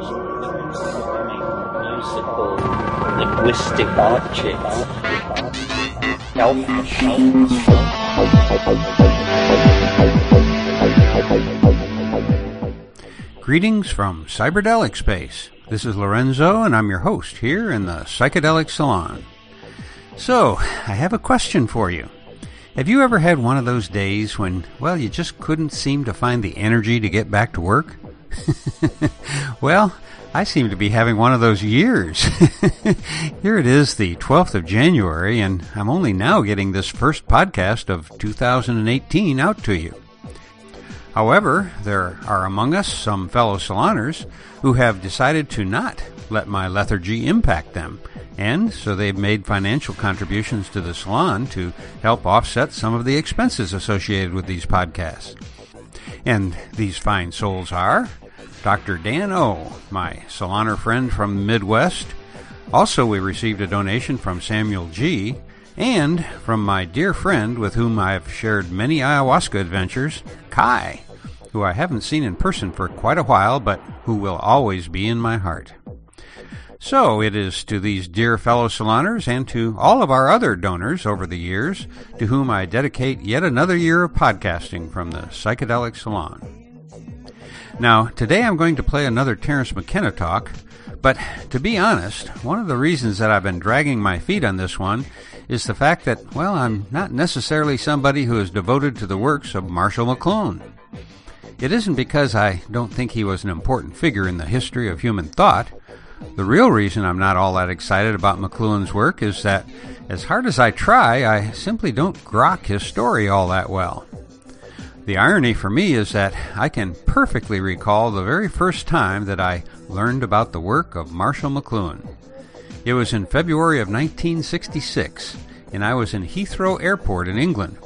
musical linguistic objects. Greetings from Cyberdelic Space. This is Lorenzo, and I'm your host here in the Psychedelic Salon. So, I have a question for you. Have you ever had one of those days when, well, you just couldn't seem to find the energy to get back to work? well, I seem to be having one of those years. Here it is, the 12th of January, and I'm only now getting this first podcast of 2018 out to you. However, there are among us some fellow saloners who have decided to not let my lethargy impact them and so they've made financial contributions to the salon to help offset some of the expenses associated with these podcasts. And these fine souls are Dr. Dan O, my saloner friend from the Midwest. Also, we received a donation from Samuel G, and from my dear friend with whom I've shared many ayahuasca adventures, Kai, who I haven't seen in person for quite a while, but who will always be in my heart. So it is to these dear fellow saloners and to all of our other donors over the years to whom I dedicate yet another year of podcasting from the Psychedelic Salon. Now, today I'm going to play another Terence McKenna talk, but to be honest, one of the reasons that I've been dragging my feet on this one is the fact that, well, I'm not necessarily somebody who is devoted to the works of Marshall McLuhan. It isn't because I don't think he was an important figure in the history of human thought. The real reason I'm not all that excited about McLuhan's work is that, as hard as I try, I simply don't grok his story all that well. The irony for me is that I can perfectly recall the very first time that I learned about the work of Marshall McLuhan. It was in February of 1966, and I was in Heathrow Airport in England.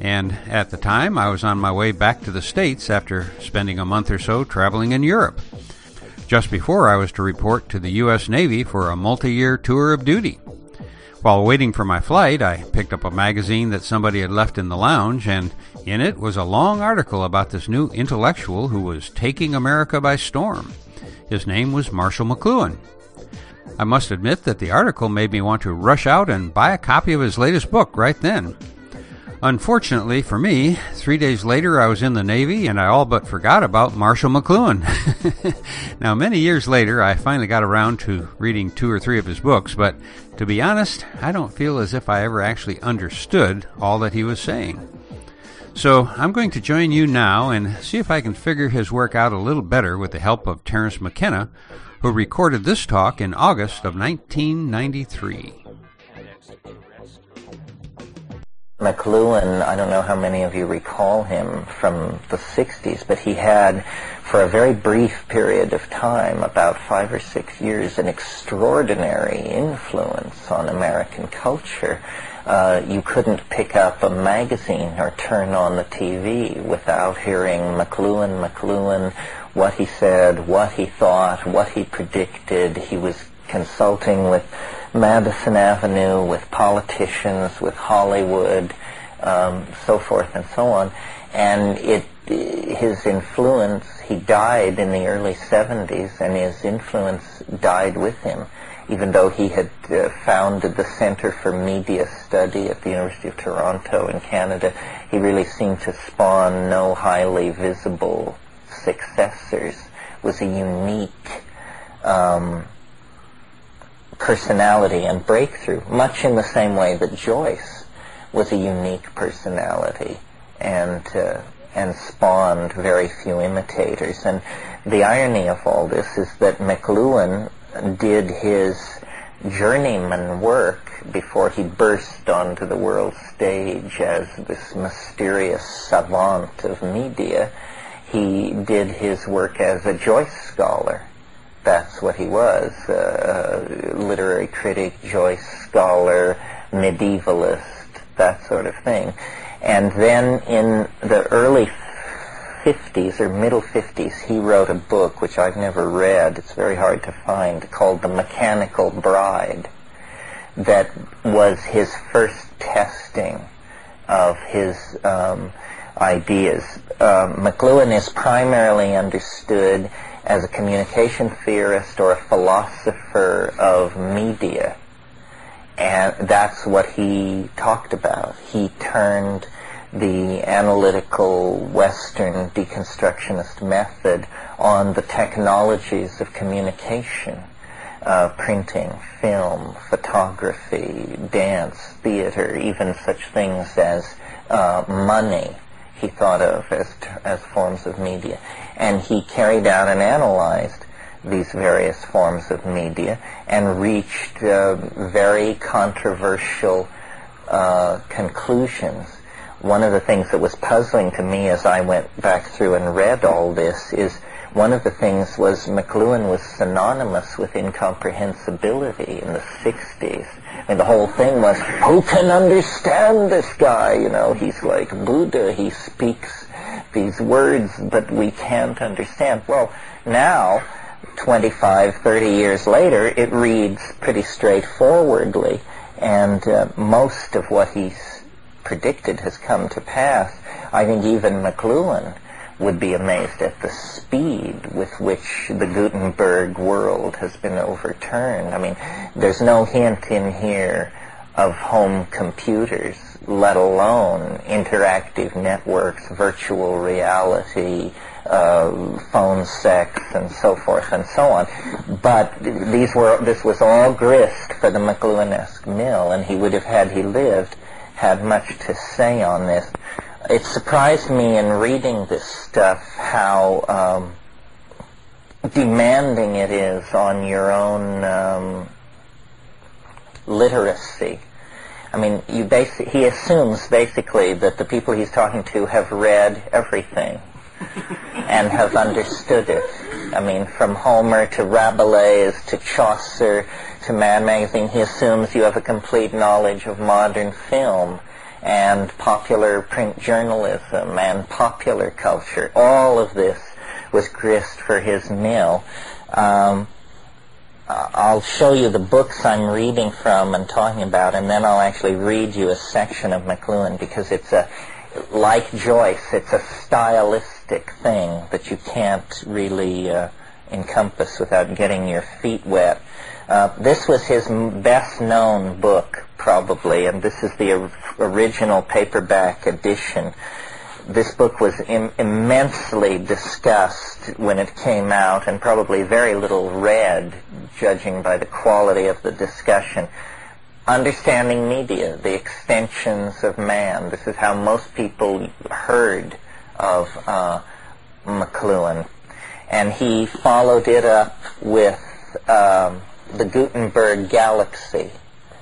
And at the time, I was on my way back to the States after spending a month or so traveling in Europe just before I was to report to the U.S. Navy for a multi year tour of duty. While waiting for my flight, I picked up a magazine that somebody had left in the lounge, and in it was a long article about this new intellectual who was taking America by storm. His name was Marshall McLuhan. I must admit that the article made me want to rush out and buy a copy of his latest book right then. Unfortunately for me, three days later I was in the Navy and I all but forgot about Marshall McLuhan. now, many years later, I finally got around to reading two or three of his books, but to be honest, I don't feel as if I ever actually understood all that he was saying. So I'm going to join you now and see if I can figure his work out a little better with the help of Terence McKenna, who recorded this talk in August of 1993. McLuhan, I don't know how many of you recall him from the 60s, but he had, for a very brief period of time, about five or six years, an extraordinary influence on American culture. Uh, you couldn't pick up a magazine or turn on the TV without hearing McLuhan, McLuhan, what he said, what he thought, what he predicted. He was consulting with Madison Avenue, with politicians, with Hollywood, um, so forth and so on. And it, his influence, he died in the early 70s, and his influence died with him. Even though he had uh, founded the Center for Media Study at the University of Toronto in Canada, he really seemed to spawn no highly visible successors. Was a unique um, personality and breakthrough, much in the same way that Joyce was a unique personality and uh, and spawned very few imitators. And the irony of all this is that McLuhan did his journeyman work before he burst onto the world stage as this mysterious savant of media. He did his work as a Joyce scholar that's what he was, uh, literary critic, Joyce scholar, medievalist, that sort of thing. And then in the early 50s or middle 50s, he wrote a book which I've never read, it's very hard to find, called The Mechanical Bride, that was his first testing of his um, ideas. Uh, McLuhan is primarily understood as a communication theorist or a philosopher of media. And that's what he talked about. He turned the analytical Western deconstructionist method on the technologies of communication, uh, printing, film, photography, dance, theater, even such things as uh, money he thought of as, as forms of media. And he carried out and analyzed these various forms of media and reached uh, very controversial uh, conclusions. One of the things that was puzzling to me as I went back through and read all this is one of the things was McLuhan was synonymous with incomprehensibility in the 60s. I mean, the whole thing was, who can understand this guy? You know, he's like Buddha. He speaks these words, that we can't understand. Well, now, 25, 30 years later, it reads pretty straightforwardly, and uh, most of what he's predicted has come to pass. I think even McLuhan would be amazed at the speed with which the Gutenberg world has been overturned. I mean, there's no hint in here of home computers, let alone interactive networks, virtual reality, uh, phone sex, and so forth and so on. But these were this was all grist for the McLuhanesque mill, and he would have, had he lived, had much to say on this it surprised me in reading this stuff how um, demanding it is on your own um, literacy. I mean, you basi- he assumes basically that the people he's talking to have read everything and have understood it. I mean, from Homer to Rabelais to Chaucer to Mad Magazine, he assumes you have a complete knowledge of modern film and popular print journalism and popular culture. All of this was grist for his mill. Um, I'll show you the books I'm reading from and talking about, and then I'll actually read you a section of McLuhan because it's a, like Joyce, it's a stylistic thing that you can't really uh, encompass without getting your feet wet. Uh, this was his best known book, probably, and this is the original paperback edition. This book was Im- immensely discussed when it came out and probably very little read, judging by the quality of the discussion. Understanding Media, the extensions of man. This is how most people heard of uh, McLuhan. And he followed it up with um, the Gutenberg Galaxy.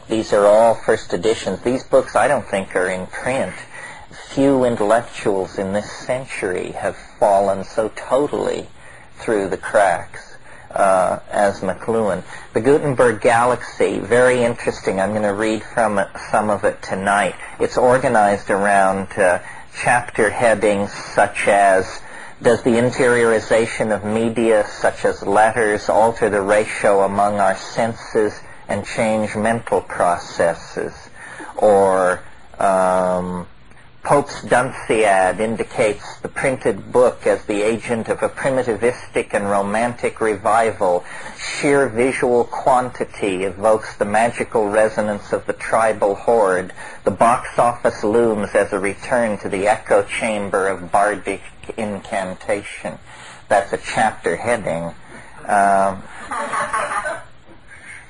These are all first editions. These books I don't think are in print. Few intellectuals in this century have fallen so totally through the cracks uh, as McLuhan. The Gutenberg Galaxy, very interesting. I'm going to read from it, some of it tonight. It's organized around uh, chapter headings such as does the interiorization of media, such as letters, alter the ratio among our senses and change mental processes? Or um, Pope's Dunciad indicates the printed book as the agent of a primitivistic and romantic revival. Sheer visual quantity evokes the magical resonance of the tribal horde. The box office looms as a return to the echo chamber of bardic incantation. That's a chapter heading. Um,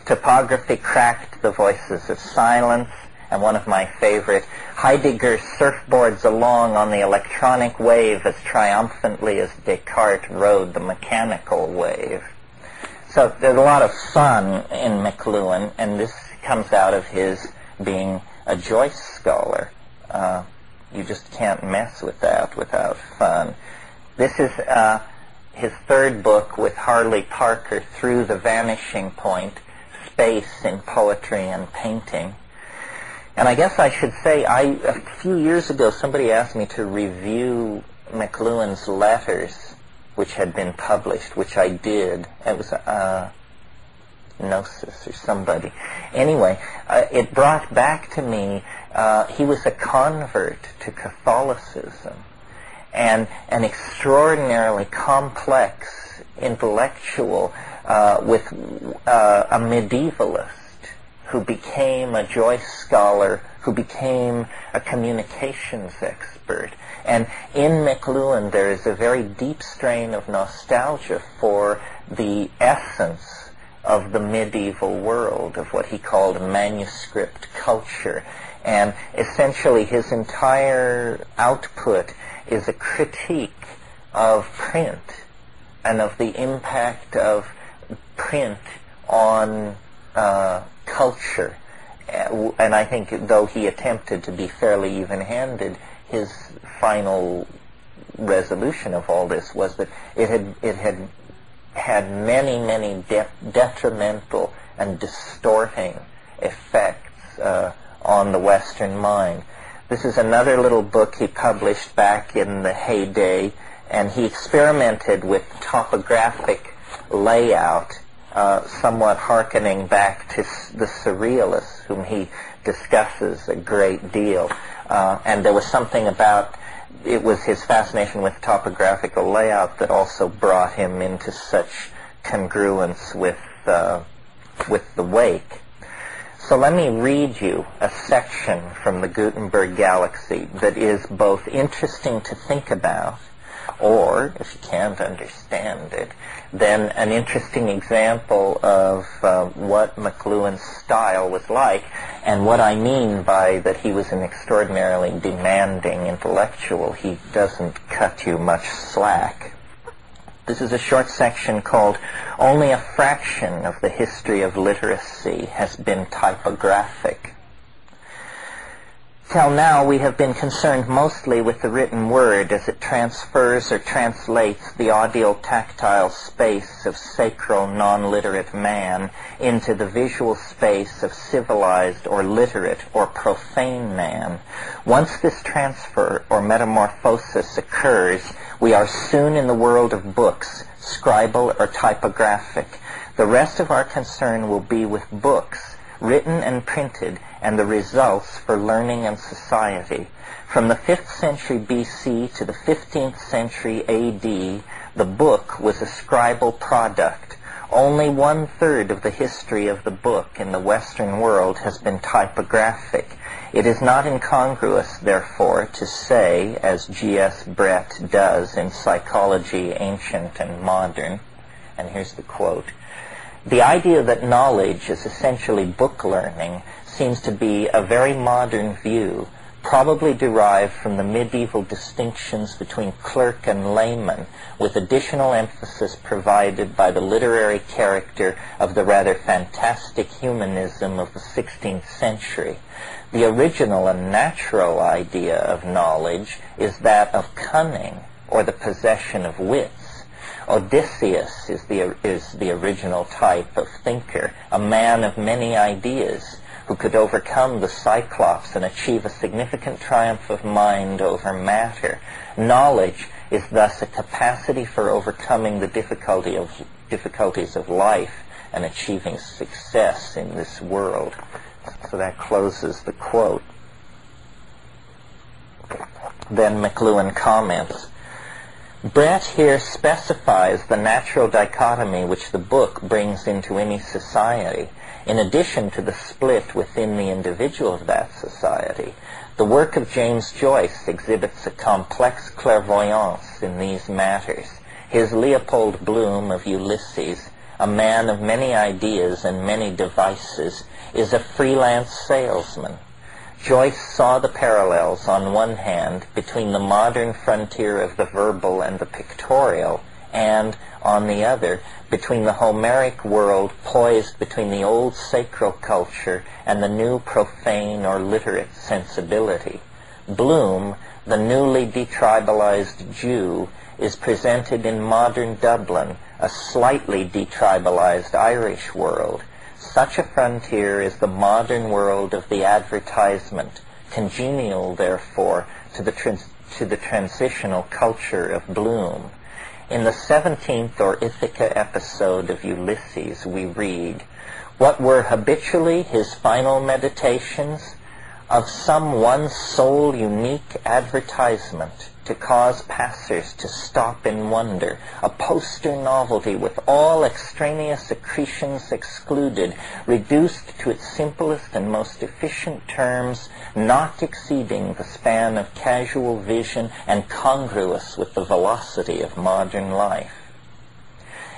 typography cracked the voices of silence, and one of my favorite, Heidegger surfboards along on the electronic wave as triumphantly as Descartes rode the mechanical wave. So there's a lot of fun in McLuhan, and this comes out of his being a Joyce scholar. Uh, you just can't mess with that without fun. This is uh, his third book with Harley Parker, Through the Vanishing Point, Space in Poetry and Painting. And I guess I should say, I, a few years ago, somebody asked me to review McLuhan's letters, which had been published, which I did. It was, uh, Gnosis or somebody. Anyway, uh, it brought back to me uh, he was a convert to Catholicism and an extraordinarily complex intellectual uh, with uh, a medievalist who became a Joyce scholar, who became a communications expert. And in McLuhan, there is a very deep strain of nostalgia for the essence of the medieval world, of what he called manuscript culture. And essentially his entire output is a critique of print and of the impact of print on uh, culture. Uh, and I think though he attempted to be fairly even-handed, his final resolution of all this was that it had it had had many many de- detrimental and distorting effects uh, on the Western mind. This is another little book he published back in the heyday, and he experimented with topographic layout uh, somewhat hearkening back to the surrealists, whom he discusses a great deal. Uh, and there was something about it was his fascination with topographical layout that also brought him into such congruence with uh, with the wake. So let me read you a section from the Gutenberg Galaxy that is both interesting to think about or if you can't understand it, then an interesting example of uh, what McLuhan's style was like, and what I mean by that he was an extraordinarily demanding intellectual. He doesn't cut you much slack. This is a short section called Only a Fraction of the History of Literacy Has Been Typographic. Till now, we have been concerned mostly with the written word as it transfers or translates the audio-tactile space of sacral non-literate man into the visual space of civilized or literate or profane man. Once this transfer or metamorphosis occurs, we are soon in the world of books, scribal or typographic. The rest of our concern will be with books, written and printed, and the results for learning and society. From the 5th century BC to the 15th century AD, the book was a scribal product. Only one-third of the history of the book in the Western world has been typographic. It is not incongruous, therefore, to say, as G.S. Brett does in Psychology Ancient and Modern, and here's the quote, the idea that knowledge is essentially book learning seems to be a very modern view, probably derived from the medieval distinctions between clerk and layman, with additional emphasis provided by the literary character of the rather fantastic humanism of the 16th century. The original and natural idea of knowledge is that of cunning, or the possession of wits. Odysseus is the, is the original type of thinker, a man of many ideas, who could overcome the Cyclops and achieve a significant triumph of mind over matter. Knowledge is thus a capacity for overcoming the difficulty of, difficulties of life and achieving success in this world. So that closes the quote. Then McLuhan comments, Brett here specifies the natural dichotomy which the book brings into any society in addition to the split within the individual of that society, the work of James Joyce exhibits a complex clairvoyance in these matters. His Leopold Bloom of Ulysses, a man of many ideas and many devices, is a freelance salesman. Joyce saw the parallels on one hand between the modern frontier of the verbal and the pictorial, and on the other, between the Homeric world poised between the old sacral culture and the new profane or literate sensibility. Bloom, the newly detribalized Jew, is presented in modern Dublin, a slightly detribalized Irish world. Such a frontier is the modern world of the advertisement, congenial, therefore, to the, trans- to the transitional culture of Bloom. In the 17th or Ithaca episode of Ulysses, we read, What were habitually his final meditations? Of some one sole unique advertisement to cause passers to stop in wonder, a poster novelty with all extraneous secretions excluded, reduced to its simplest and most efficient terms, not exceeding the span of casual vision and congruous with the velocity of modern life.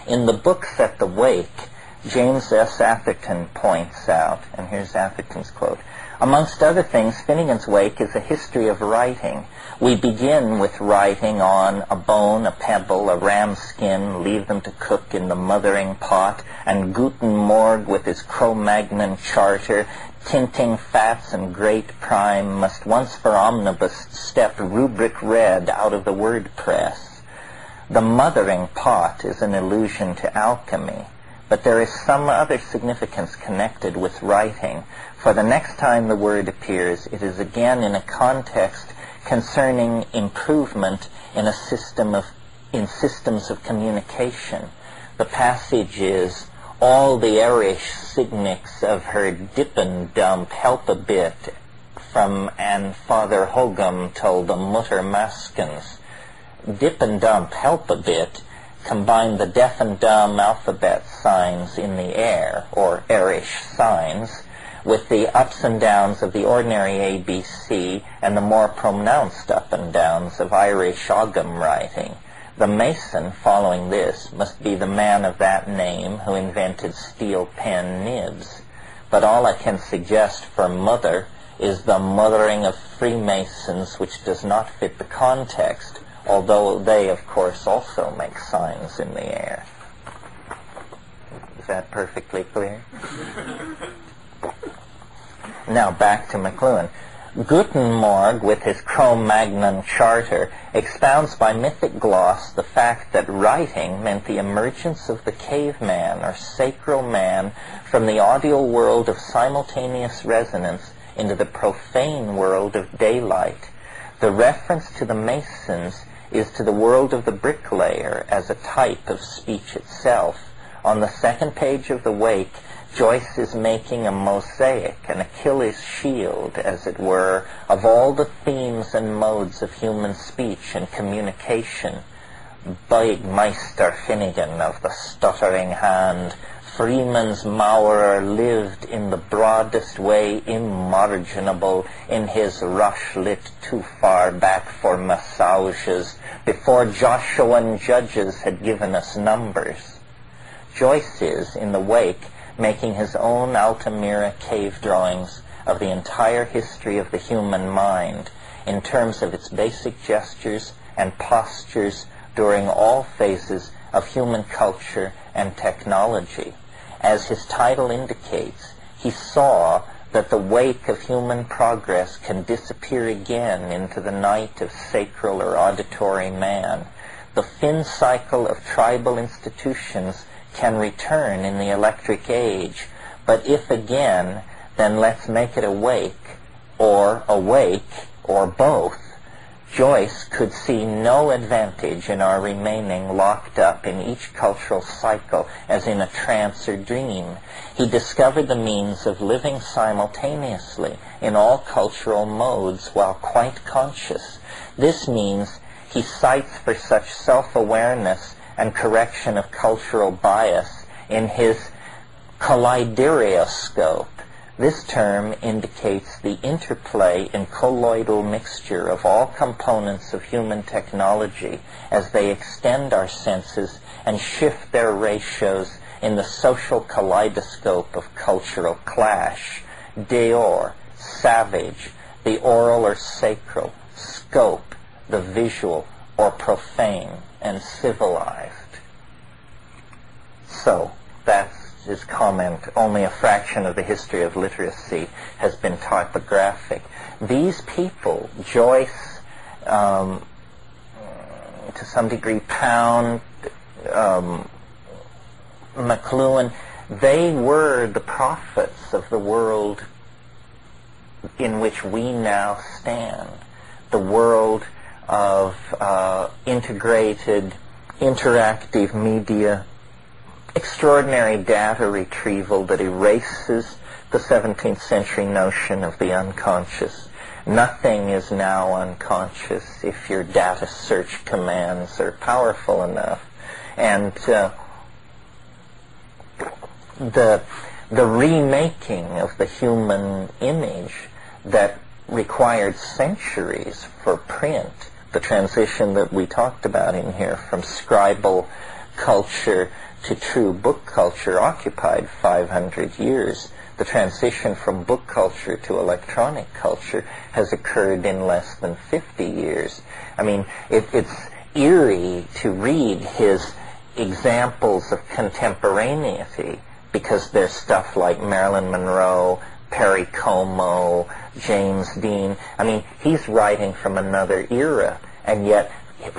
In the Books at the Wake, James S. Atherton points out, and here's Atherton's quote, Amongst other things, Finnegan's Wake is a history of writing, we begin with writing on a bone, a pebble, a ram skin, leave them to cook in the mothering pot, and Gutenmorg with his Cro-Magnon charter, tinting fats and great prime, must once for omnibus step rubric red out of the word press. The mothering pot is an allusion to alchemy, but there is some other significance connected with writing, for the next time the word appears, it is again in a context concerning improvement in a system of in systems of communication. The passage is all the Irish signics of her dip and dump help a bit from and Father Hogam told the Mutter Masons. Dip and dump help a bit combine the deaf and dumb alphabet signs in the air, or Irish signs, with the ups and downs of the ordinary ABC and the more pronounced up and downs of Irish Ogham writing. The mason following this must be the man of that name who invented steel pen nibs. But all I can suggest for mother is the mothering of Freemasons which does not fit the context, although they, of course, also make signs in the air. Is that perfectly clear? Now back to McLuhan. Gutenberg, with his Cro-Magnon charter, expounds by mythic gloss the fact that writing meant the emergence of the caveman or sacral man from the audio world of simultaneous resonance into the profane world of daylight. The reference to the Masons is to the world of the bricklayer as a type of speech itself. On the second page of the Wake, Joyce is making a mosaic, an Achilles shield, as it were, of all the themes and modes of human speech and communication. Bygmester Finnegan of the stuttering hand, Freeman's Maurer lived in the broadest way imarginable in his rush lit too far back for massages before Joshuan judges had given us numbers. Joyce is, in the wake, making his own Altamira cave drawings of the entire history of the human mind in terms of its basic gestures and postures during all phases of human culture and technology. As his title indicates, he saw that the wake of human progress can disappear again into the night of sacral or auditory man. The Finn cycle of tribal institutions can return in the electric age. But if again, then let's make it awake, or awake, or both. Joyce could see no advantage in our remaining locked up in each cultural cycle as in a trance or dream. He discovered the means of living simultaneously in all cultural modes while quite conscious. This means he cites for such self-awareness and correction of cultural bias in his collideorscape. This term indicates the interplay and colloidal mixture of all components of human technology as they extend our senses and shift their ratios in the social kaleidoscope of cultural clash. Deor, savage, the oral or sacral, scope, the visual or profane and civilized. So, that's his comment. Only a fraction of the history of literacy has been typographic. These people, Joyce, um, to some degree Pound, um, McLuhan, they were the prophets of the world in which we now stand. The world of uh, integrated, interactive media, extraordinary data retrieval that erases the 17th century notion of the unconscious, nothing is now unconscious if your data search commands are powerful enough. And uh, the the remaking of the human image that required centuries for print, the transition that we talked about in here from scribal culture to true book culture occupied 500 years. The transition from book culture to electronic culture has occurred in less than 50 years. I mean, it, it's eerie to read his examples of contemporaneity because there's stuff like Marilyn Monroe, Perry Como, James Dean. I mean, he's writing from another era, and yet,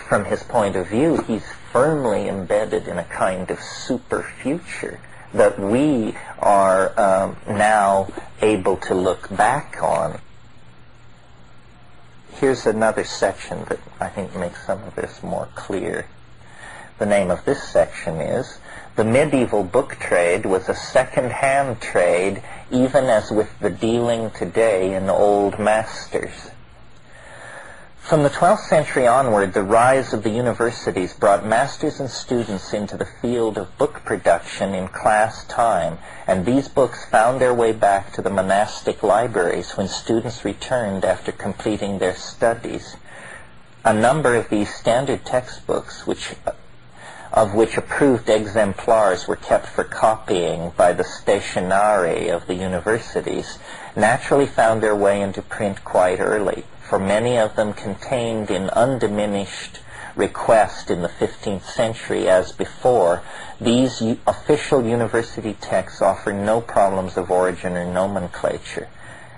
from his point of view, he's firmly embedded in a kind of super future that we are um, now able to look back on. Here's another section that I think makes some of this more clear. The name of this section is the medieval book trade was a second-hand trade, even as with the dealing today in old masters. From the 12th century onward, the rise of the universities brought masters and students into the field of book production in class time, and these books found their way back to the monastic libraries when students returned after completing their studies. A number of these standard textbooks, which of which approved exemplars were kept for copying by the stationari of the universities, naturally found their way into print quite early, for many of them contained in undiminished request in the 15th century as before, these u- official university texts offer no problems of origin or nomenclature.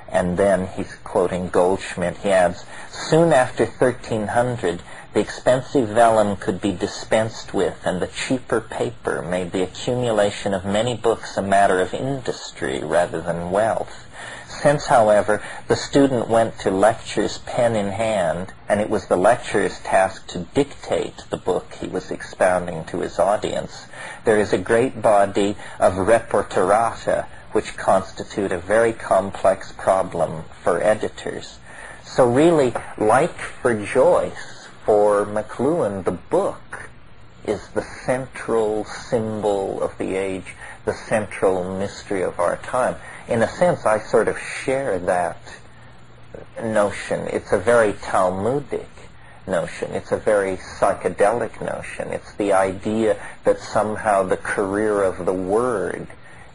And then he's quoting Goldschmidt. He adds, soon after 1300, the expensive vellum could be dispensed with, and the cheaper paper made the accumulation of many books a matter of industry rather than wealth. Since, however, the student went to lectures pen in hand, and it was the lecturer's task to dictate the book he was expounding to his audience, there is a great body of reporterata which constitute a very complex problem for editors. So really, like for Joyce, for McLuhan, the book is the central symbol of the age, the central mystery of our time. In a sense, I sort of share that notion. It's a very Talmudic notion. It's a very psychedelic notion. It's the idea that somehow the career of the word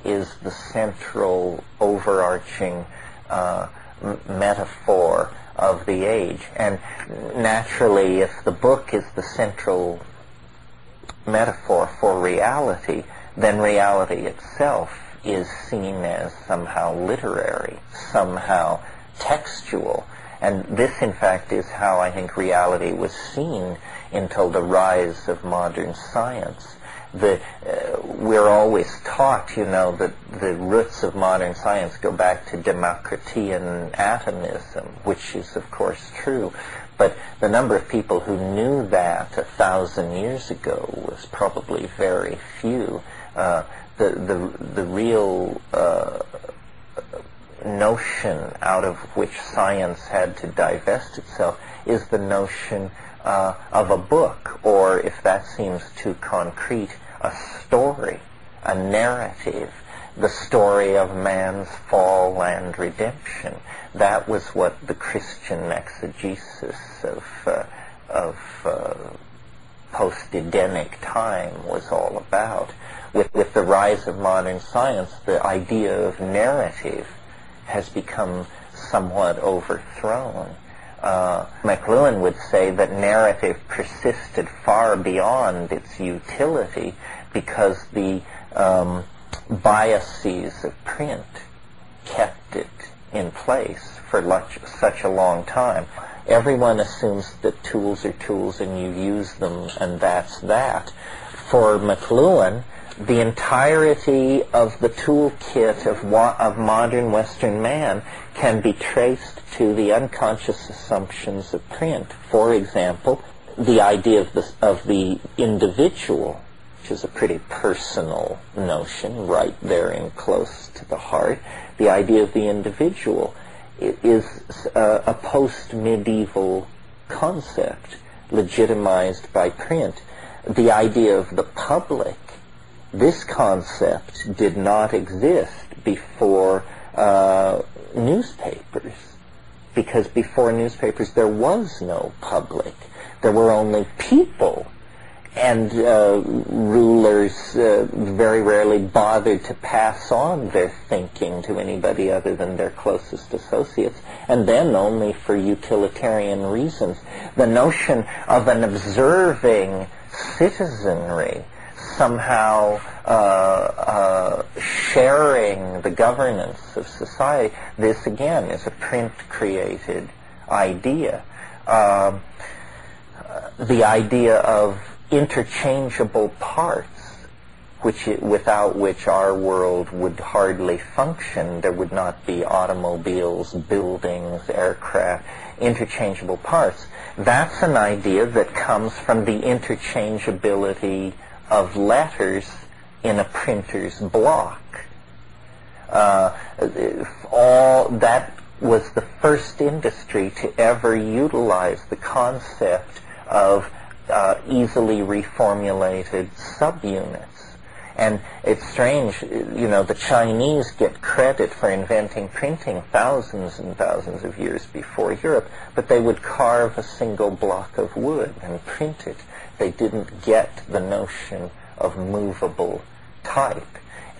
is the central overarching uh, m- metaphor of the age. And naturally, if the book is the central metaphor for reality, then reality itself is seen as somehow literary, somehow textual. And this, in fact, is how I think reality was seen until the rise of modern science the uh, we're always taught, you know, that the roots of modern science go back to Democritean atomism, which is of course true. But the number of people who knew that a thousand years ago was probably very few. Uh, the the the real uh, notion out of which science had to divest itself is the notion uh, of a book, or if that seems too concrete, a story, a narrative, the story of man's fall and redemption. That was what the Christian exegesis of, uh, of uh, post-Edenic time was all about. With, with the rise of modern science, the idea of narrative has become somewhat overthrown. Uh, McLuhan would say that narrative persisted far beyond its utility because the um, biases of print kept it in place for much, such a long time. Everyone assumes that tools are tools and you use them and that's that. For McLuhan, the entirety of the toolkit of, wa- of modern Western man can be traced to the unconscious assumptions of print. For example, the idea of the, of the individual, which is a pretty personal notion, right there in close to the heart. The idea of the individual is uh, a post-medieval concept legitimized by print. The idea of the public, this concept did not exist before uh, newspapers because before newspapers there was no public. There were only people and uh, rulers uh, very rarely bothered to pass on their thinking to anybody other than their closest associates, and then only for utilitarian reasons. The notion of an observing citizenry somehow uh, uh, sharing the governance of society, this again is a print-created idea. Um, the idea of interchangeable parts, which without which our world would hardly function. There would not be automobiles, buildings, aircraft, interchangeable parts. That's an idea that comes from the interchangeability of letters in a printer's block. Uh, all that was the first industry to ever utilize the concept of uh, easily reformulated subunits. And it's strange, you know, the Chinese get credit for inventing printing thousands and thousands of years before Europe, but they would carve a single block of wood and print it. They didn't get the notion of movable type.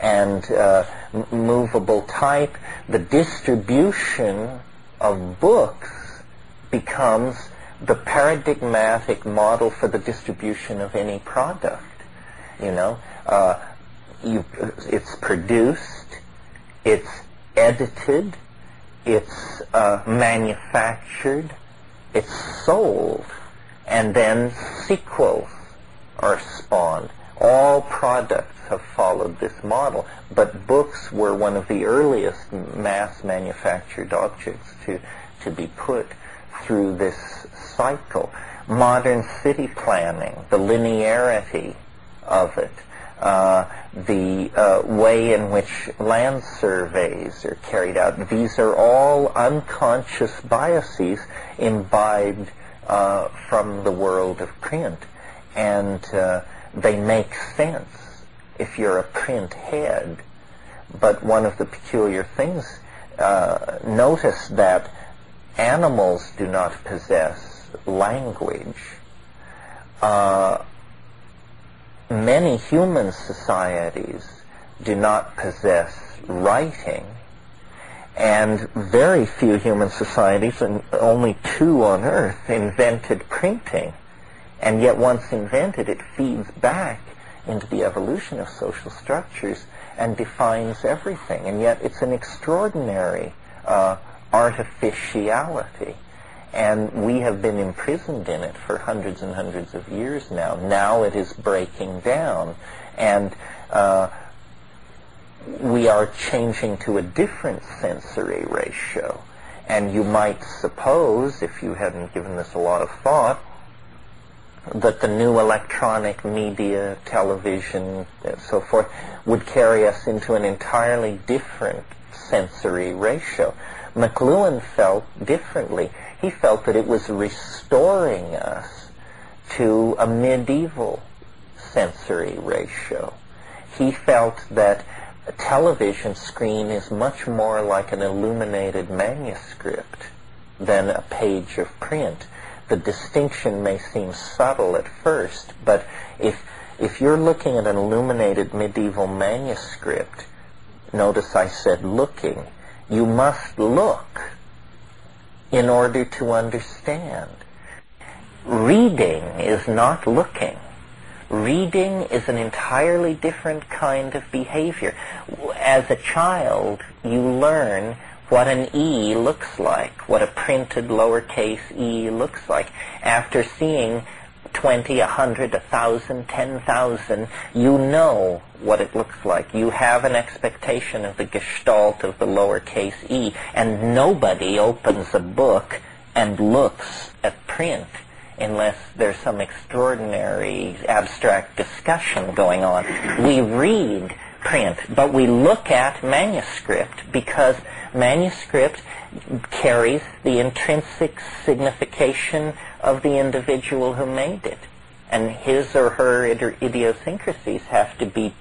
And uh, movable type, the distribution of books becomes the paradigmatic model for the distribution of any product. You know, uh, you, it's produced, it's edited, it's uh, manufactured, it's sold, and then sequels are spawned. All products have followed this model, but books were one of the earliest mass manufactured objects to, to be put through this cycle. Modern city planning, the linearity of it, uh, the uh, way in which land surveys are carried out. These are all unconscious biases imbibed uh, from the world of print. And uh, they make sense if you're a print head. But one of the peculiar things, uh, notice that animals do not possess language. Uh, many human societies do not possess writing, and very few human societies, and only two on Earth, invented printing. And yet once invented, it feeds back into the evolution of social structures and defines everything. And yet it's an extraordinary uh, artificiality. And we have been imprisoned in it for hundreds and hundreds of years now. Now it is breaking down. And uh, we are changing to a different sensory ratio. And you might suppose, if you hadn't given this a lot of thought, that the new electronic media, television, and so forth, would carry us into an entirely different sensory ratio. McLuhan felt differently. He felt that it was restoring us to a medieval sensory ratio. He felt that a television screen is much more like an illuminated manuscript than a page of print the distinction may seem subtle at first, but if if you're looking at an illuminated medieval manuscript, notice I said looking, you must look in order to understand. Reading is not looking. Reading is an entirely different kind of behavior. As a child, you learn what an E looks like, what a printed lowercase e looks like. After seeing 20, 100, 1,000, 10,000, you know what it looks like. You have an expectation of the gestalt of the lowercase e, and nobody opens a book and looks at print unless there's some extraordinary abstract discussion going on. We read print, but we look at manuscript because Manuscript carries the intrinsic signification of the individual who made it. And his or her idiosyncrasies have to be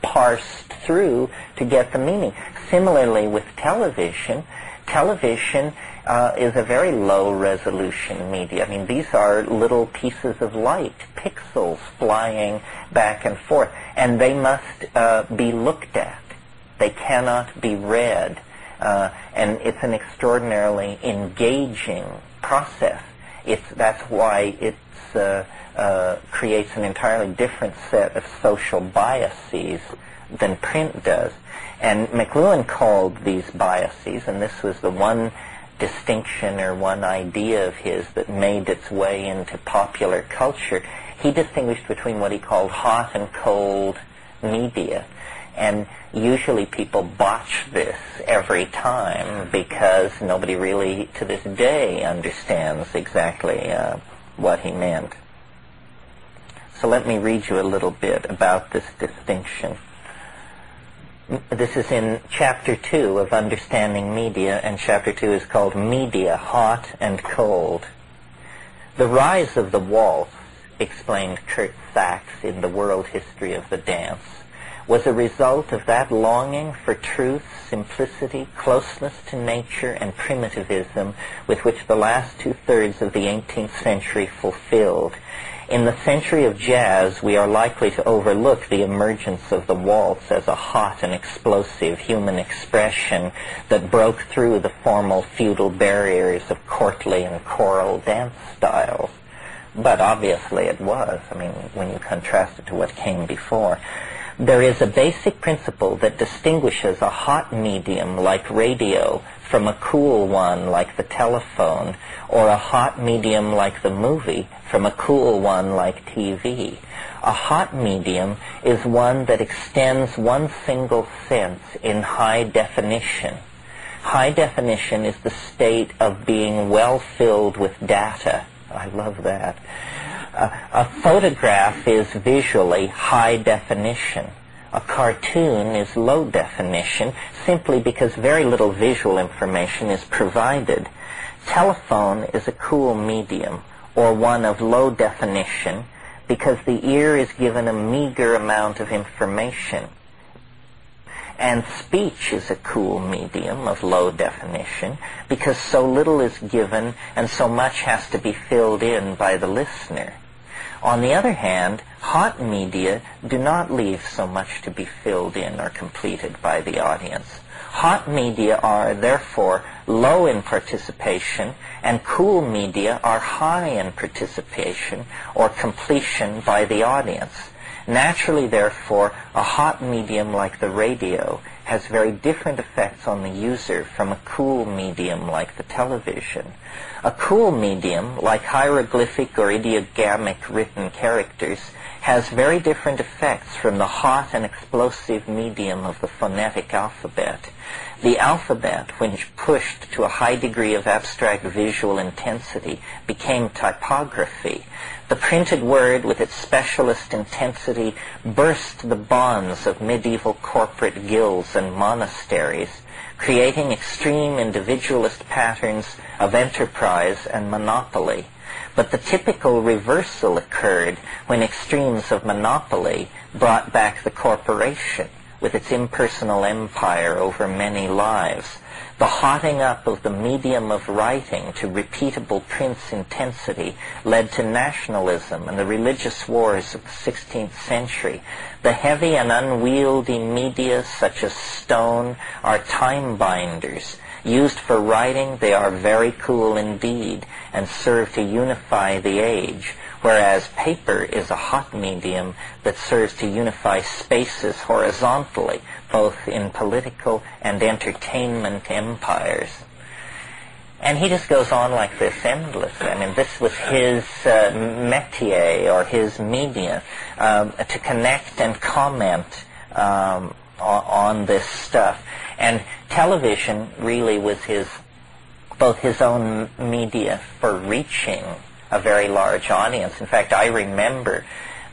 parsed through to get the meaning. Similarly with television, television uh, is a very low resolution media. I mean, these are little pieces of light, pixels flying back and forth, and they must uh, be looked at. They cannot be read. Uh, and it's an extraordinarily engaging process. It's, that's why it uh, uh, creates an entirely different set of social biases than print does. And McLuhan called these biases, and this was the one distinction or one idea of his that made its way into popular culture. He distinguished between what he called hot and cold media. And usually people botch this every time because nobody really, to this day, understands exactly uh, what he meant. So let me read you a little bit about this distinction. This is in Chapter 2 of Understanding Media, and Chapter 2 is called Media, Hot and Cold. The rise of the waltz, explained Curt Sachs in The World History of the Dance, was a result of that longing for truth, simplicity, closeness to nature, and primitivism with which the last two-thirds of the 18th century fulfilled. In the century of jazz, we are likely to overlook the emergence of the waltz as a hot and explosive human expression that broke through the formal feudal barriers of courtly and choral dance styles. But obviously it was, I mean, when you contrast it to what came before there is a basic principle that distinguishes a hot medium like radio from a cool one like the telephone, or a hot medium like the movie from a cool one like TV. A hot medium is one that extends one single sense in high definition. High definition is the state of being well filled with data. I love that a photograph is visually high definition. A cartoon is low definition simply because very little visual information is provided. Telephone is a cool medium or one of low definition because the ear is given a meager amount of information. And speech is a cool medium of low definition because so little is given and so much has to be filled in by the listener. On the other hand, hot media do not leave so much to be filled in or completed by the audience. Hot media are therefore low in participation and cool media are high in participation or completion by the audience. Naturally, therefore, a hot medium like the radio has very different effects on the user from a cool medium like the television. A cool medium, like hieroglyphic or ideogrammic written characters, has very different effects from the hot and explosive medium of the phonetic alphabet. The alphabet, when pushed to a high degree of abstract visual intensity, became typography. The printed word, with its specialist intensity, burst the bonds of medieval corporate guilds and monasteries, creating extreme individualist patterns of enterprise and monopoly. But the typical reversal occurred when extremes of monopoly brought back the corporation with its impersonal empire over many lives. The hotting up of the medium of writing to repeatable print's intensity led to nationalism and the religious wars of the 16th century. The heavy and unwieldy media such as stone are time binders. Used for writing, they are very cool indeed and serve to unify the age whereas paper is a hot medium that serves to unify spaces horizontally, both in political and entertainment empires. And he just goes on like this endlessly. I mean, this was his uh, métier or his media um, to connect and comment um, on, on this stuff. And television really was his both his own media for reaching a very large audience. In fact, I remember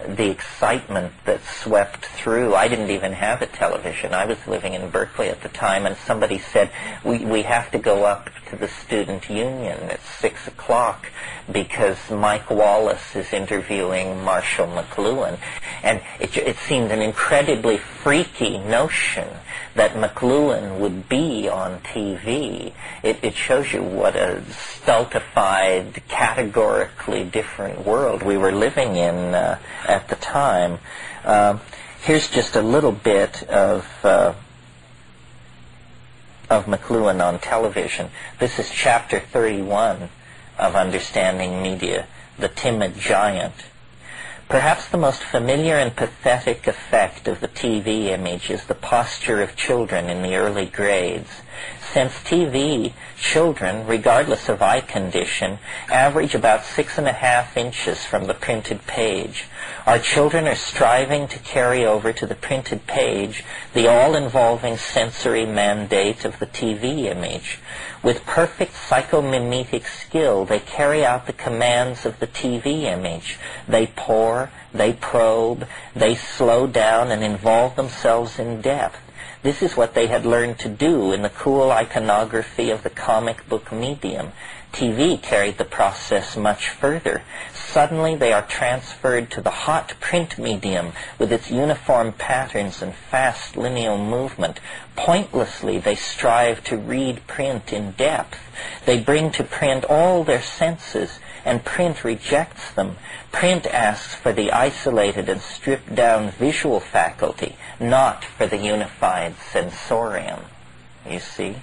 the excitement that swept through. I didn't even have a television. I was living in Berkeley at the time, and somebody said, we, we have to go up to the student union at 6 o'clock because Mike Wallace is interviewing Marshall McLuhan. And it, it seemed an incredibly freaky notion that McLuhan would be on TV. It, it shows you what a stultified, categorically different world we were living in uh, at the time. Uh, here's just a little bit of uh, of McLuhan on television. This is chapter 31 of Understanding Media, The Timid Giant. Perhaps the most familiar and pathetic effect of the TV image is the posture of children in the early grades. Since TV, children, regardless of eye condition, average about six and a half inches from the printed page. Our children are striving to carry over to the printed page the all-involving sensory mandate of the TV image. With perfect psychomimetic skill, they carry out the commands of the TV image. They pore, they probe, they slow down and involve themselves in depth. This is what they had learned to do in the cool iconography of the comic book medium. TV carried the process much further. Suddenly they are transferred to the hot print medium with its uniform patterns and fast lineal movement. Pointlessly they strive to read print in depth. They bring to print all their senses, and print rejects them. Print asks for the isolated and stripped down visual faculty, not for the unified sensorium. You see?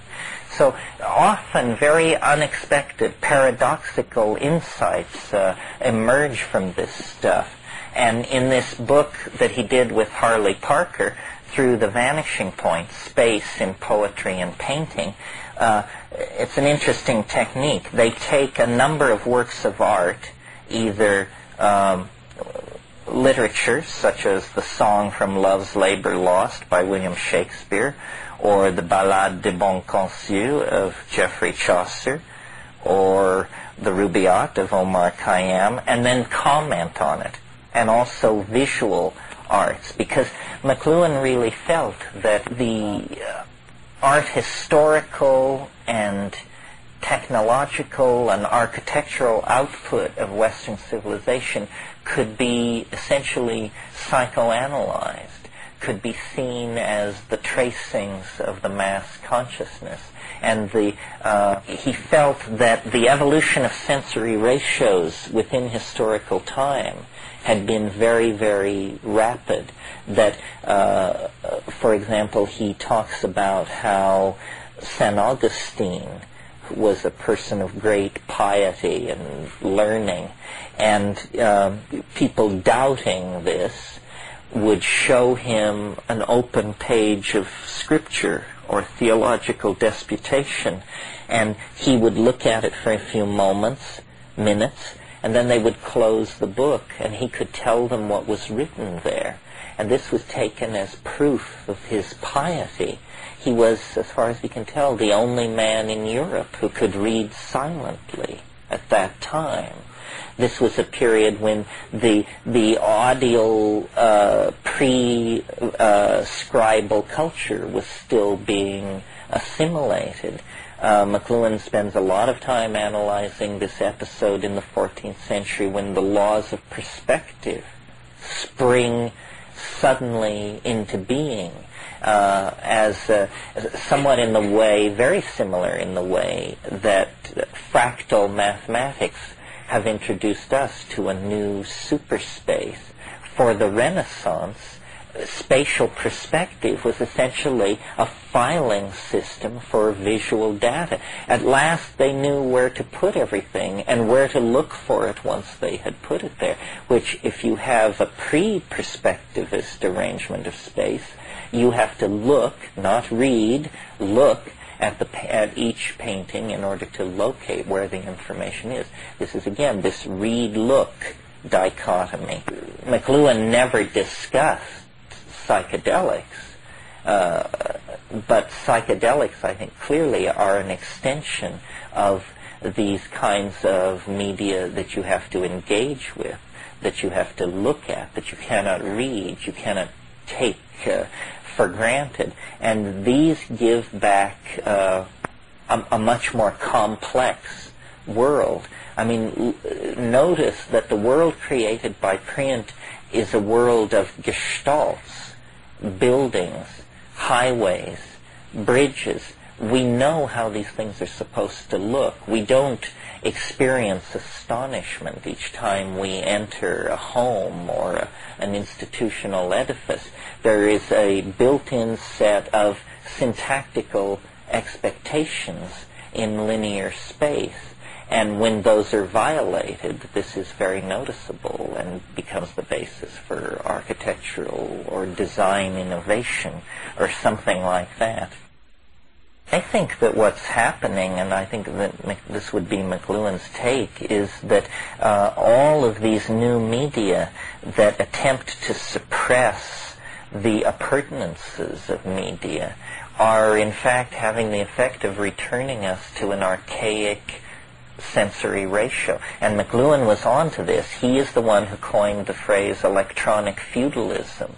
So often very unexpected, paradoxical insights uh, emerge from this stuff. And in this book that he did with Harley Parker, through the vanishing point, space in poetry and painting, uh, it's an interesting technique. They take a number of works of art, either um, literature, such as the song from Love's Labour Lost by William Shakespeare, or the Ballade de Bon Conseyl of Geoffrey Chaucer, or the Rubaiyat of Omar Khayyam, and then comment on it, and also visual arts, because McLuhan really felt that the uh, art historical and technological and architectural output of Western civilization could be essentially psychoanalyzed could be seen as the tracings of the mass consciousness. And the, uh, he felt that the evolution of sensory ratios within historical time had been very, very rapid. That, uh, for example, he talks about how St. Augustine was a person of great piety and learning, and uh, people doubting this would show him an open page of scripture or theological disputation, and he would look at it for a few moments, minutes, and then they would close the book, and he could tell them what was written there. And this was taken as proof of his piety. He was, as far as we can tell, the only man in Europe who could read silently at that time. This was a period when the the audio uh, pre-scribal uh, culture was still being assimilated. Uh, McLuhan spends a lot of time analyzing this episode in the 14th century when the laws of perspective spring suddenly into being uh, as uh, somewhat in the way, very similar in the way that fractal mathematics have introduced us to a new superspace. For the Renaissance, spatial perspective was essentially a filing system for visual data. At last they knew where to put everything and where to look for it once they had put it there, which if you have a pre-perspectivist arrangement of space, you have to look, not read, look at, the, at each painting in order to locate where the information is. This is, again, this read-look dichotomy. McLuhan never discussed psychedelics, uh, but psychedelics, I think, clearly are an extension of these kinds of media that you have to engage with. that you have to look at, that you cannot read, you cannot take uh, for granted. And these give back uh, a, a much more complex world. I mean, notice that the world created by print is a world of gestalts, buildings, highways, bridges. We know how these things are supposed to look. We don't experience astonishment each time we enter a home or a, an institutional edifice. There is a built-in set of syntactical expectations in linear space. And when those are violated, this is very noticeable and becomes the basis for architectural or design innovation or something like that. I think that what's happening, and I think that this would be McLuhan's take, is that uh, all of these new media that attempt to suppress the appurtenances of media are in fact having the effect of returning us to an archaic sensory ratio. And McLuhan was on to this. He is the one who coined the phrase electronic feudalism.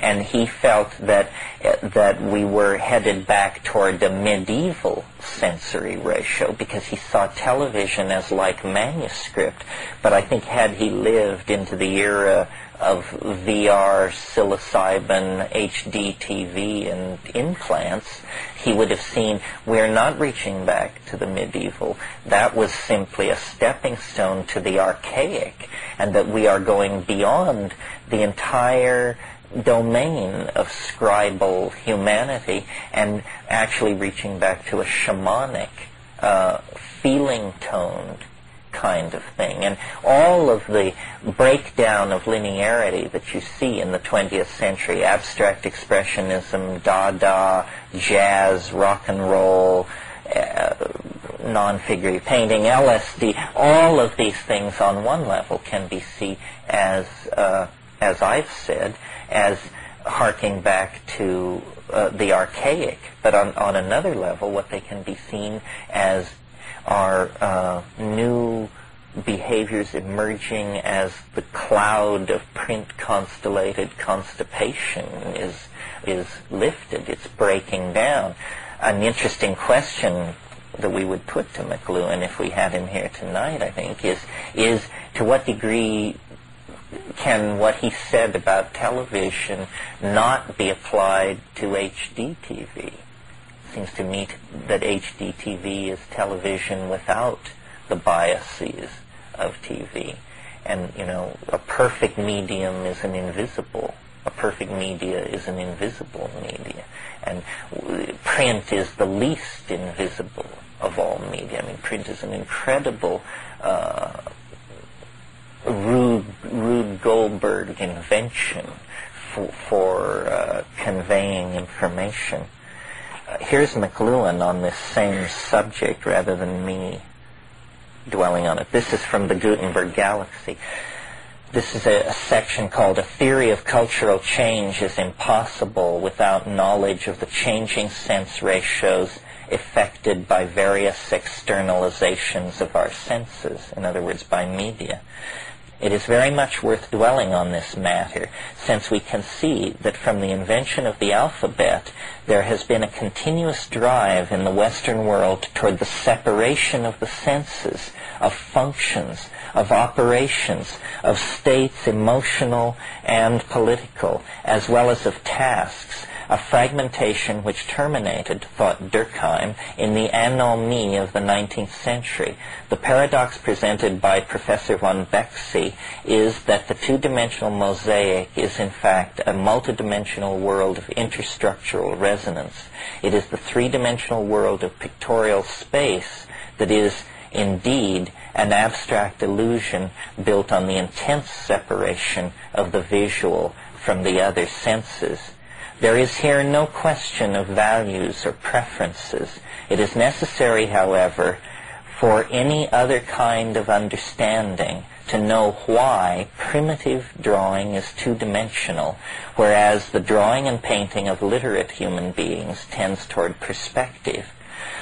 And he felt that, eh, that we were headed back toward the medieval sensory ratio because he saw television as like manuscript. But I think had he lived into the era of VR, psilocybin, HD TV, and implants, he would have seen we're not reaching back to the medieval. That was simply a stepping stone to the archaic, and that we are going beyond the entire domain of scribal humanity and actually reaching back to a shamanic, uh, feeling-toned kind of thing. And all of the breakdown of linearity that you see in the 20th century, abstract expressionism, Dada, jazz, rock and roll, uh, non-figure painting, LSD, all of these things on one level can be seen as, uh, as I've said, as harking back to uh, the archaic, but on, on another level, what they can be seen as are uh, new behaviors emerging as the cloud of print constellated constipation is is lifted. It's breaking down. An interesting question that we would put to McLuhan if we had him here tonight, I think, is is to what degree can what he said about television not be applied to HD TV? To me that HDTV is television without the biases of TV. And, you know, a perfect medium is an invisible. A perfect media is an invisible media. And print is the least invisible of all media. I mean, print is an incredible uh, Rube, Rube Goldberg invention for, for uh, conveying information here's McLuhan on this same subject rather than me dwelling on it. This is from the Gutenberg Galaxy. This is a, a, section called A Theory of Cultural Change is Impossible Without Knowledge of the Changing Sense Ratios Affected by Various Externalizations of Our Senses, in other words, by media. It is very much worth dwelling on this matter, since we can see that from the invention of the alphabet, there has been a continuous drive in the Western world toward the separation of the senses, of functions, of operations, of states emotional and political, as well as of tasks, a fragmentation which terminated, thought Durkheim, in the anomie of the 19th century. The paradox presented by Professor von Békésy is that the two-dimensional mosaic is in fact a multidimensional world of interstructural resonance. It is the three-dimensional world of pictorial space that is indeed an abstract illusion built on the intense separation of the visual from the other senses. There is here no question of values or preferences. It is necessary, however, for any other kind of understanding to know why primitive drawing is two-dimensional, whereas the drawing and painting of literate human beings tends toward perspective.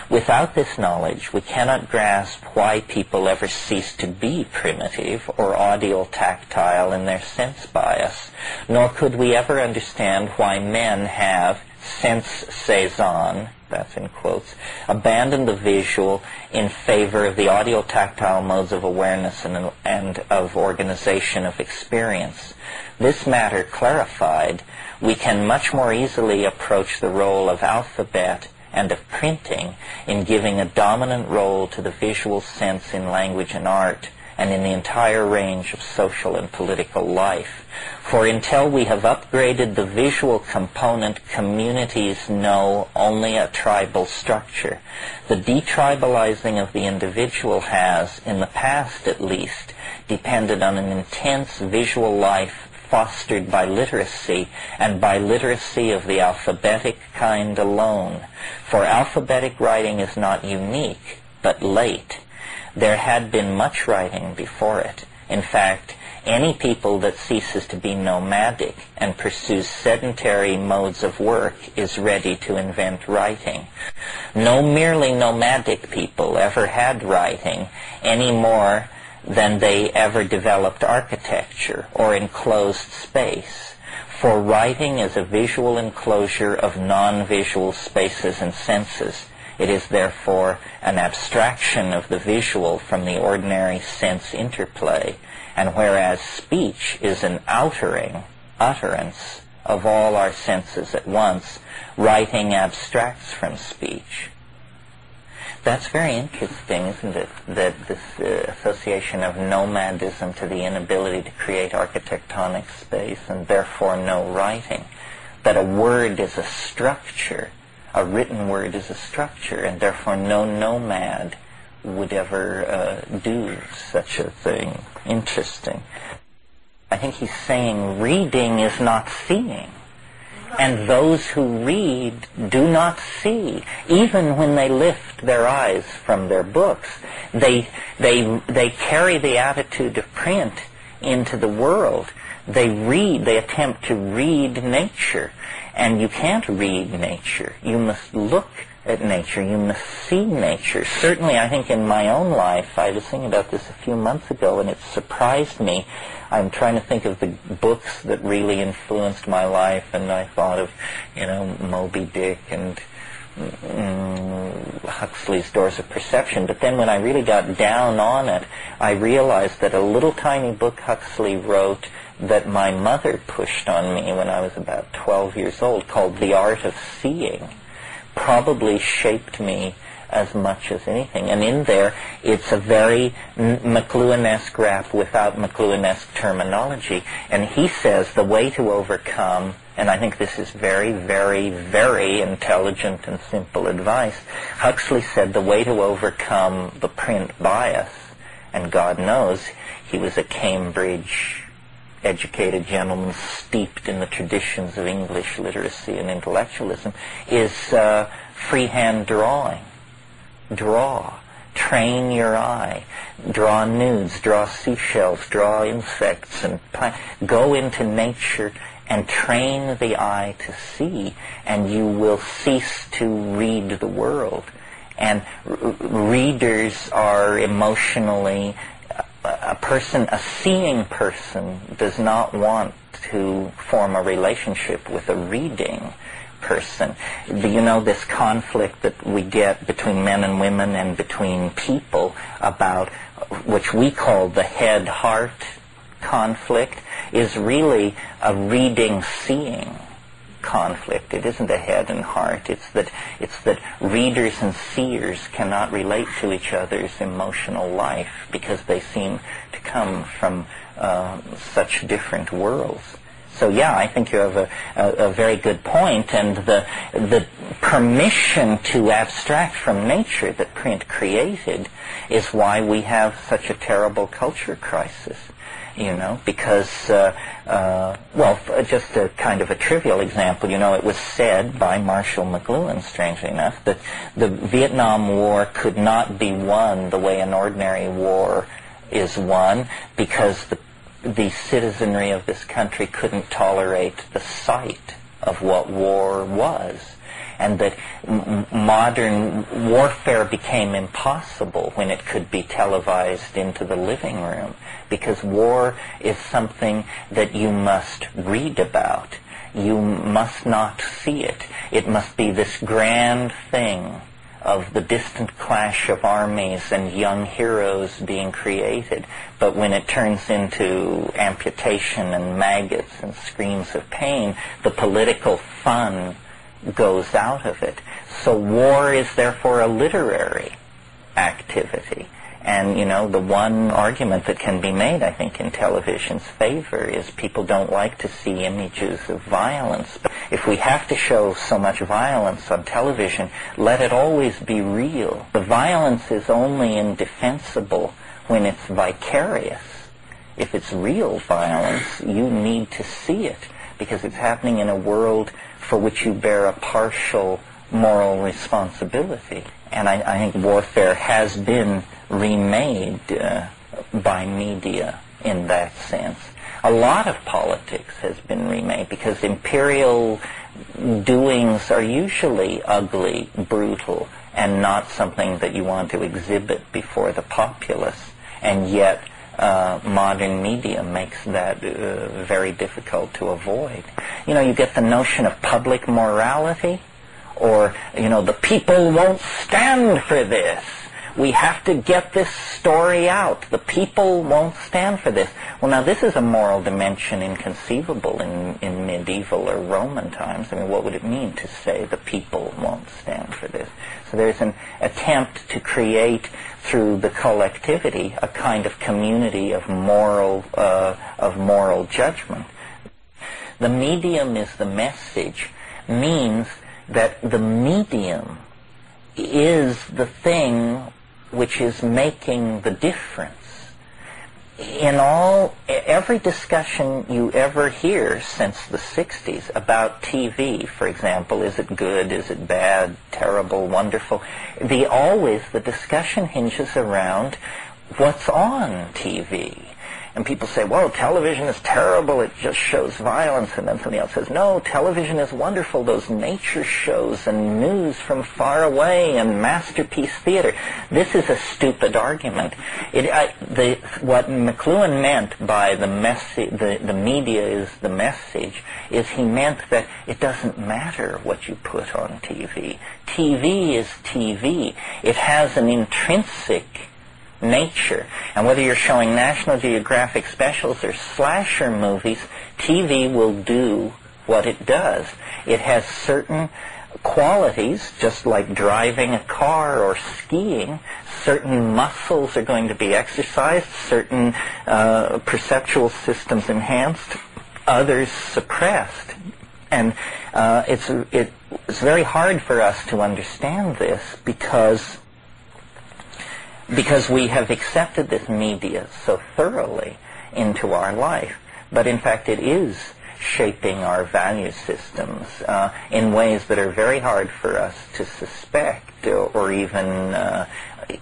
Without this knowledge, we cannot grasp why people ever cease to be primitive or audio-tactile in their sense bias, nor could we ever understand why men have sense Cézanne, that's in quotes, abandoned the visual in favor of the audio-tactile modes of awareness and, and of organization of experience. This matter clarified, we can much more easily approach the role of alphabet and of printing in giving a dominant role to the visual sense in language and art and in the entire range of social and political life. For until we have upgraded the visual component, communities know only a tribal structure. The detribalizing of the individual has, in the past at least, depended on an intense visual life fostered by literacy, and by literacy of the alphabetic kind alone. For alphabetic writing is not unique, but late. There had been much writing before it. In fact, any people that ceases to be nomadic and pursues sedentary modes of work is ready to invent writing. No merely nomadic people ever had writing any more than they ever developed architecture or enclosed space. For writing is a visual enclosure of non-visual spaces and senses. It is therefore an abstraction of the visual from the ordinary sense interplay, and whereas speech is an outering, utterance of all our senses at once, writing abstracts from speech. That's very interesting, isn't it? That this uh, association of nomadism to the inability to create architectonic space and therefore no writing. That a word is a structure, a written word is a structure, and therefore no nomad would ever uh, do such a thing. Interesting. I think he's saying reading is not seeing and those who read do not see. Even when they lift their eyes from their books, they, they, they carry the attitude of print into the world. They read, they attempt to read nature. And you can't read nature. You must look at nature. You must see nature. Certainly, I think in my own life, I was thinking about this a few months ago, and it surprised me I'm trying to think of the books that really influenced my life, and I thought of, you know, Moby Dick and mm, Huxley's Doors of Perception. But then when I really got down on it, I realized that a little tiny book Huxley wrote that my mother pushed on me when I was about 12 years old called The Art of Seeing probably shaped me as much as anything. And in there, it's a very McLuhanesque rap without McLuhanesque terminology. And he says the way to overcome, and I think this is very, very, very intelligent and simple advice. Huxley said the way to overcome the print bias, and God knows he was a Cambridge educated gentleman steeped in the traditions of English literacy and intellectualism, is uh, freehand drawing draw. Train your eye. Draw nudes, draw seashells, draw insects, and go into nature and train the eye to see, and you will cease to read the world. And readers are emotionally, a person, a seeing person does not want to form a relationship with a reading person. You know, this conflict that we get between men and women and between people about which we call the head-heart conflict is really a reading-seeing conflict. It isn't a head and heart. It's that it's that readers and seers cannot relate to each other's emotional life because they seem to come from uh, such different worlds. So yeah, I think you have a, a, a, very good point, and the the permission to abstract from nature that print created is why we have such a terrible culture crisis. You know, because uh, uh, well, just a kind of a trivial example. You know, it was said by Marshall McLuhan, strangely enough, that the Vietnam War could not be won the way an ordinary war is won because the the citizenry of this country couldn't tolerate the sight of what war was. And that m- modern warfare became impossible when it could be televised into the living room because war is something that you must read about. You must not see it. It must be this grand thing of the distant clash of armies and young heroes being created. But when it turns into amputation and maggots and screams of pain, the political fun goes out of it. So war is therefore a literary activity. And, you know, the one argument that can be made, I think, in television's favor is people don't like to see images of violence. But if we have to show so much violence on television, let it always be real. The violence is only indefensible when it's vicarious. If it's real violence, you need to see it because it's happening in a world for which you bear a partial moral responsibility. And I, I think warfare has been remade uh, by media in that sense. A lot of politics has been remade because imperial doings are usually ugly, brutal, and not something that you want to exhibit before the populace. And yet, uh, modern media makes that uh, very difficult to avoid. You know, you get the notion of public morality, or, you know, the people won't stand for this we have to get this story out. The people won't stand for this. Well, now this is a moral dimension inconceivable in, in medieval or Roman times. I mean, what would it mean to say the people won't stand for this? So there's an attempt to create through the collectivity a kind of community of moral, uh, of moral judgment. The medium is the message means that the medium is the thing which is making the difference. In all, every discussion you ever hear since the 60s about TV, for example, is it good, is it bad, terrible, wonderful, the always, the discussion hinges around what's on TV and people say, well, television is terrible, it just shows violence, and then somebody else says, no, television is wonderful. those nature shows and news from far away and masterpiece theater. This is a stupid argument. It, I, the, what McLuhan meant by the, messi- the, the media is the message is he meant that it doesn't matter what you put on TV. TV is TV. It has an intrinsic nature. And whether you're showing National Geographic specials or slasher movies, TV will do what it does. It has certain qualities, just like driving a car or skiing. Certain muscles are going to be exercised, certain uh, perceptual systems enhanced, others suppressed. And uh, it's, it, it's very hard for us to understand this because because we have accepted this media so thoroughly into our life. But in fact, it is shaping our value systems uh, in ways that are very hard for us to suspect or, or even uh,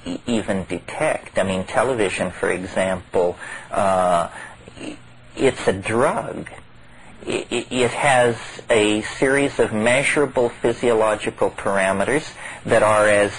e- even detect. I mean, television, for example, uh, it's a drug. It, it has a series of measurable physiological parameters that are as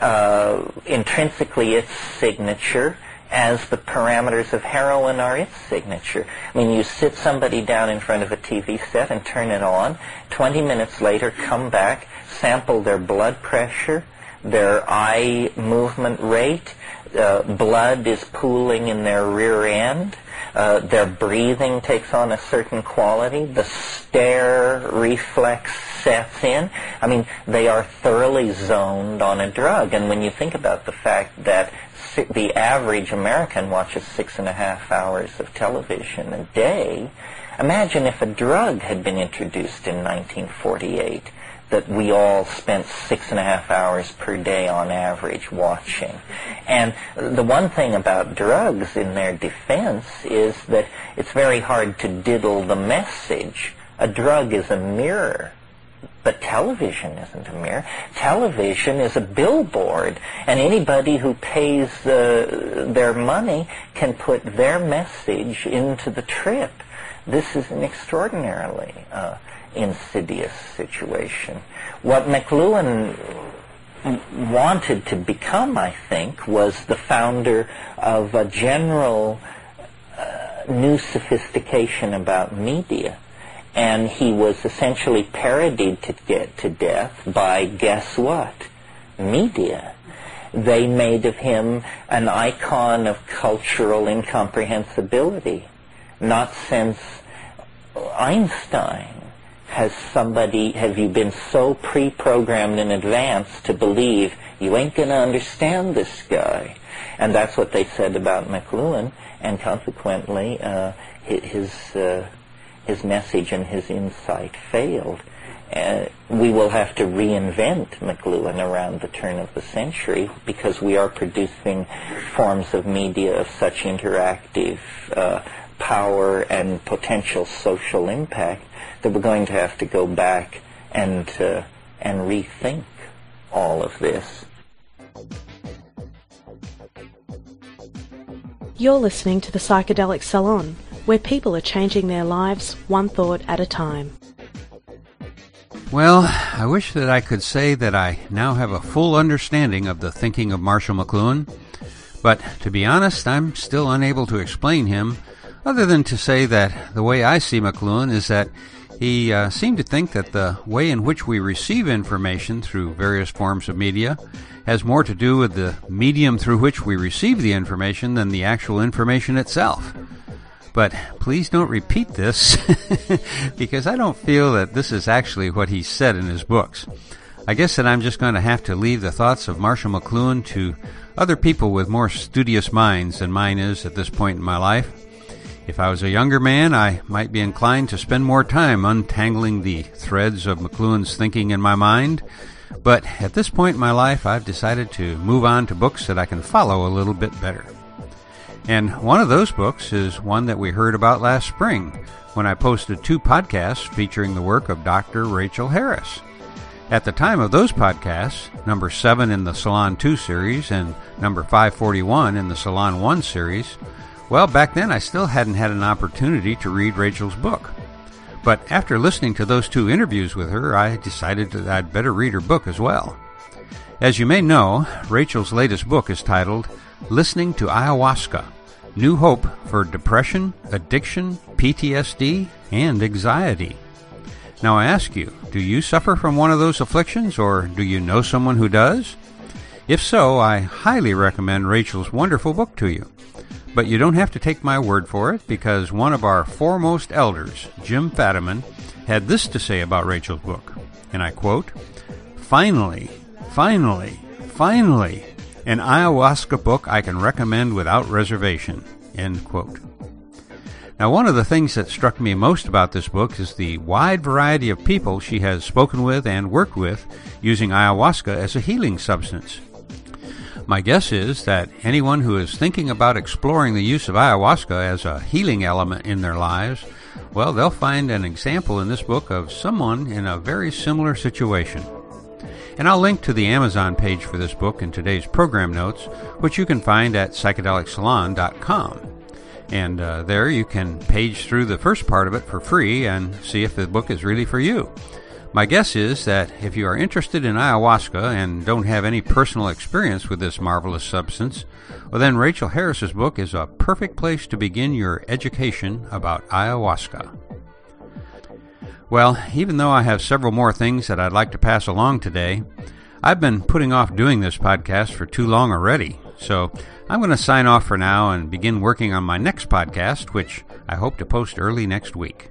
uh, intrinsically its signature as the parameters of heroin are its signature. I mean, you sit somebody down in front of a TV set and turn it on. 20 minutes later, come back, sample their blood pressure, their eye movement rate, uh, blood is pooling in their rear end, uh, their breathing takes on a certain quality, the stare reflex sets in. I mean, they are thoroughly zoned on a drug. And when you think about the fact that the average American watches six and a half hours of television a day, imagine if a drug had been introduced in 1948 that we all spent six and a half hours per day on average watching. And the one thing about drugs in their defense is that it's very hard to diddle the message. A drug is a mirror but television isn't a mirror. Television is a billboard, and anybody who pays the, their money can put their message into the trip. this is an extraordinarily uh, insidious situation. What McLuhan wanted to become, I think, was the founder of a general uh, new sophistication about media. And he was essentially parodied to get to death by guess what? Media. They made of him an icon of cultural incomprehensibility. Not since Einstein has somebody, have you been so pre-programmed in advance to believe you ain't going to understand this guy? And that's what they said about McLuhan, and consequently, uh, his, uh, his message and his insight failed. Uh, we will have to reinvent McLuhan around the turn of the century because we are producing forms of media of such interactive uh, power and potential social impact that we're going to have to go back and uh, and rethink all of this. You're listening to the Psychedelic Salon, where people are changing their lives one thought at a time. Well, I wish that I could say that I now have a full understanding of the thinking of Marshall McLuhan, but to be honest, I'm still unable to explain him, other than to say that the way I see McLuhan is that he uh, seemed to think that the way in which we receive information through various forms of media has more to do with the medium through which we receive the information than the actual information itself. But please don't repeat this because I don't feel that this is actually what he said in his books. I guess that I'm just going to have to leave the thoughts of Marshall McLuhan to other people with more studious minds than mine is at this point in my life. If I was a younger man, I might be inclined to spend more time untangling the threads of McLuhan's thinking in my mind. But at this point in my life, I've decided to move on to books that I can follow a little bit better. And one of those books is one that we heard about last spring when I posted two podcasts featuring the work of Dr. Rachel Harris. At the time of those podcasts, number 7 in the Salon 2 series and number 541 in the Salon 1 series, well, back then I still hadn't had an opportunity to read Rachel's book. But after listening to those two interviews with her, I decided that I'd better read her book as well. As you may know, Rachel's latest book is titled Listening to Ayahuasca New Hope for Depression, Addiction, PTSD, and Anxiety. Now I ask you, do you suffer from one of those afflictions or do you know someone who does? If so, I highly recommend Rachel's wonderful book to you. But you don't have to take my word for it because one of our foremost elders, Jim Fadiman, had this to say about Rachel's book. And I quote, Finally, finally, finally, an ayahuasca book I can recommend without reservation. End quote. Now, one of the things that struck me most about this book is the wide variety of people she has spoken with and worked with using ayahuasca as a healing substance. My guess is that anyone who is thinking about exploring the use of ayahuasca as a healing element in their lives, well, they'll find an example in this book of someone in a very similar situation. And I'll link to the Amazon page for this book in today's program notes, which you can find at psychedelicsalon.com. And uh, there you can page through the first part of it for free and see if the book is really for you. My guess is that if you are interested in ayahuasca and don't have any personal experience with this marvelous substance, well, then Rachel Harris's book is a perfect place to begin your education about ayahuasca. Well, even though I have several more things that I'd like to pass along today, I've been putting off doing this podcast for too long already. So I'm going to sign off for now and begin working on my next podcast, which I hope to post early next week.